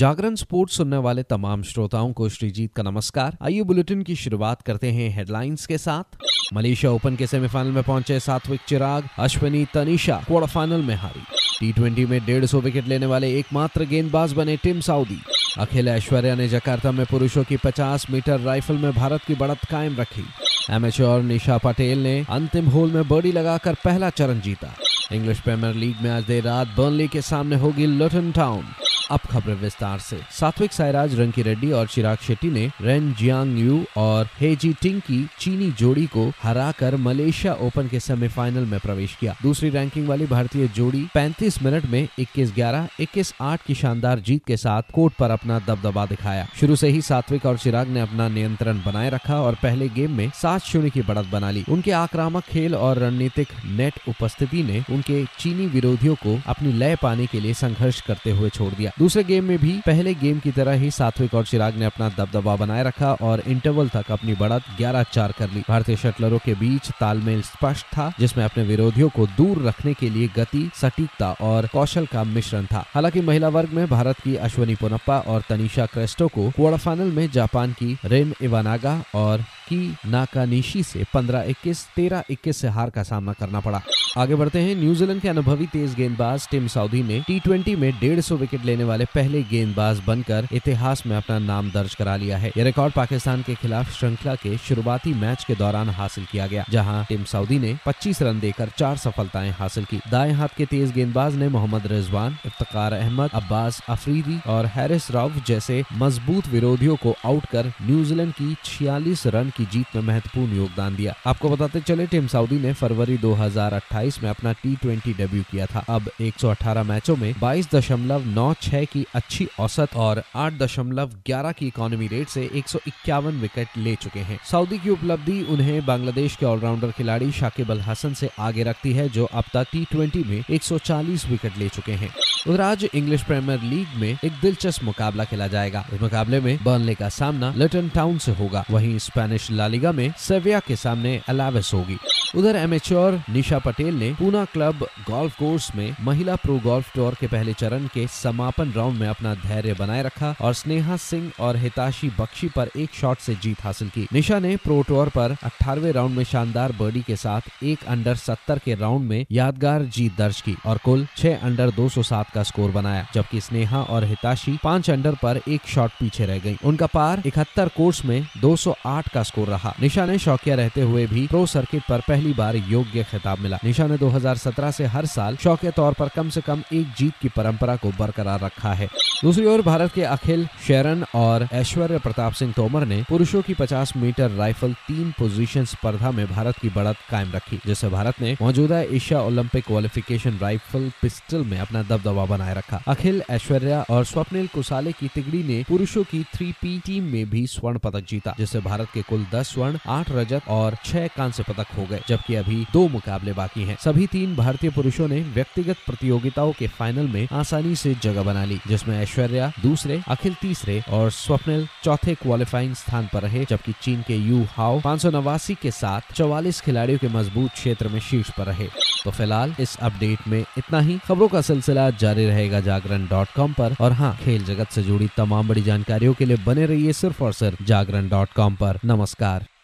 जागरण sports सुनने वाले तमाम श्रोताओं को श्रीजीत का नमस्कार। आइए बुलेटिन की शुरुआत करते हैं हेडलाइंस के साथ। मलेशिया ओपन के सेमीफाइनल में पहुँचे सात्विक चिराग, अश्विनी तनिषा क्वार्टर फाइनल में हारी। टी ट्वेंटी में डेढ़ सौ विकेट लेने वाले एकमात्र गेंदबाज बने टिम साउदी। अखिल ऐश्वर्या ने जकार्ता में पुरुषों की 50 मीटर राइफल में भारत की बढ़त कायम रखी। एमेच्योर निशा पटेल ने अंतिम होल में बर्डी लगाकर पहला चरण जीता। इंग्लिश प्रीमियर लीग में आज देर रात बर्नली के सामने होगी लुटन टाउन। अब खबरें विस्तार से। सात्विक साईराज रंकी रेड्डी और चिराग शेट्टी ने रेन जियांग यू और हेजी टिंग की चीनी जोड़ी को हराकर मलेशिया ओपन के सेमीफाइनल में प्रवेश किया। दूसरी रैंकिंग वाली भारतीय जोड़ी 35 मिनट में 21-11, 21-8 की शानदार जीत के साथ कोर्ट पर अपना दबदबा दिखाया। शुरू से ही सात्विक और चिराग ने अपना नियंत्रण बनाए रखा और पहले गेम में सात शून्य की बढ़त बना ली। उनके आक्रामक खेल और रणनीतिक नेट उपस्थिति ने उनके चीनी विरोधियों को अपनी लय पाने के लिए संघर्ष करते हुए छोड़ दिया। दूसरे गेम में भी पहले गेम की तरह ही सात्विक और चिराग ने अपना दबदबा बनाए रखा और इंटरवल तक अपनी बढ़त 11-4 कर ली। भारतीय शटलरों के बीच तालमेल स्पष्ट था, जिसमें अपने विरोधियों को दूर रखने के लिए गति, सटीकता और कौशल का मिश्रण था। हालाँकि महिला वर्ग में भारत की अश्वनी पोनप्पा और तनिषा क्रेस्टो को क्वार्टर फाइनल में जापान की रेन इवानागा और की नाकानिशी से 15-21, 13-21 से हार का सामना करना पड़ा। आगे बढ़ते हैं। न्यूजीलैंड के अनुभवी तेज गेंदबाज टिम साउदी ने टी में डेढ़ सौ विकेट लेने वाले पहले गेंदबाज बनकर इतिहास में अपना नाम दर्ज करा लिया है। यह रिकॉर्ड पाकिस्तान के खिलाफ श्रृंखला के शुरुआती मैच के दौरान हासिल किया गया जहाँ टिम साउदी ने 25 रन देकर चार सफलताएँ हासिल की। दाएँ हाथ के तेज गेंदबाज ने मोहम्मद रिजवान इफ्तार अहमद अब्बास अफरीदी और हैरिस राउफ जैसे मज़बूत विरोधियों को आउट कर न्यूजीलैंड की छियालीस रन की जीत में महत्वपूर्ण योगदान दिया। आपको बताते चले, टीम साउदी ने फरवरी 2028 में अपना टी डेब्यू किया था। अब 118 मैचों में बाईस दशमलव नौ छह की अच्छी औसत और आठ दशमलव ग्यारह की इकोनॉमी रेट से एक सौ इक्यावन विकेट ले चुके हैं। सऊदी की उपलब्धि उन्हें बांग्लादेश के ऑलराउंडर खिलाड़ी शाकिब अल हसन से आगे रखती है, जो अब तक टी में 140 विकेट ले चुके हैं। उधर आज इंग्लिश प्रीमियर लीग में एक दिलचस्प मुकाबला खेला जाएगा। इस मुकाबले में बर्नले का सामना लिटन टाउन से होगा। वहीं स्पेनिश लालिगा में सेविया के सामने अलावेस होगी। उधर एमेच्योर निशा पटेल ने पूना क्लब गोल्फ कोर्स में महिला प्रो गोल्फ टूर के पहले चरण के समापन राउंड में अपना धैर्य बनाए रखा और स्नेहा सिंह और हिताशी बख्शी पर एक शॉट से जीत हासिल की। निशा ने प्रो टूर पर अठारवे राउंड में शानदार बर्डी के साथ एक अंडर सत्तर के राउंड में यादगार जीत दर्ज की और कुल छह अंडर 207 का स्कोर बनाया, जबकि स्नेहा और हिताशी पाँच अंडर पर एक शॉट पीछे रह गई उनका पार इकहत्तर कोर्स में 208 का स्कोर रहा। निशा ने शौकिया रहते हुए भी प्रो सर्किट पर पहली बार योग्य खिताब मिला। निशा ने 2017 से हर साल शौकिया तौर पर कम से कम एक जीत की परंपरा को बरकरार रखा है। दूसरी ओर भारत के अखिल शेरन और ऐश्वर्य प्रताप सिंह तोमर ने पुरुषों की 50 मीटर राइफल तीन पोजीशन स्पर्धा में भारत की बढ़त कायम रखी, जिससे भारत ने मौजूदा Asia Olympic qualification rifle pistol में अपना दबदबा बनाए रखा। अखिल ऐश्वर्या और स्वप्निल कुसाले की तिगड़ी ने पुरुषों की थ्री पी टीम में भी स्वर्ण पदक जीता, जिससे भारत के कुल दस स्वर्ण आठ रजत और छह कांस्य पदक हो गए, जबकि अभी दो मुकाबले बाकी हैं। सभी तीन भारतीय पुरुषों ने व्यक्तिगत प्रतियोगिताओं के फाइनल में आसानी से जगह बना ली, जिसमें ऐश्वर्या दूसरे, अखिल तीसरे और स्वप्निल चौथे क्वालिफाइंग स्थान पर रहे, जबकि चीन के यू हाओ पाँच सौ नवासी के साथ चौवालीस खिलाड़ियों के मज़बूत क्षेत्र में शीर्ष पर रहे। तो फ़िलहाल इस अपडेट में इतना ही। खबरों का सिलसिला जारी रहेगा जागरण डॉट कॉम पर। और हाँ खेल जगत से जुड़ी तमाम बड़ी जानकारियों के लिए बने रहिए सिर्फ़ और सिर्फ़ जागरण डॉट कॉम पर। नमस्कार। નમસ્કાર.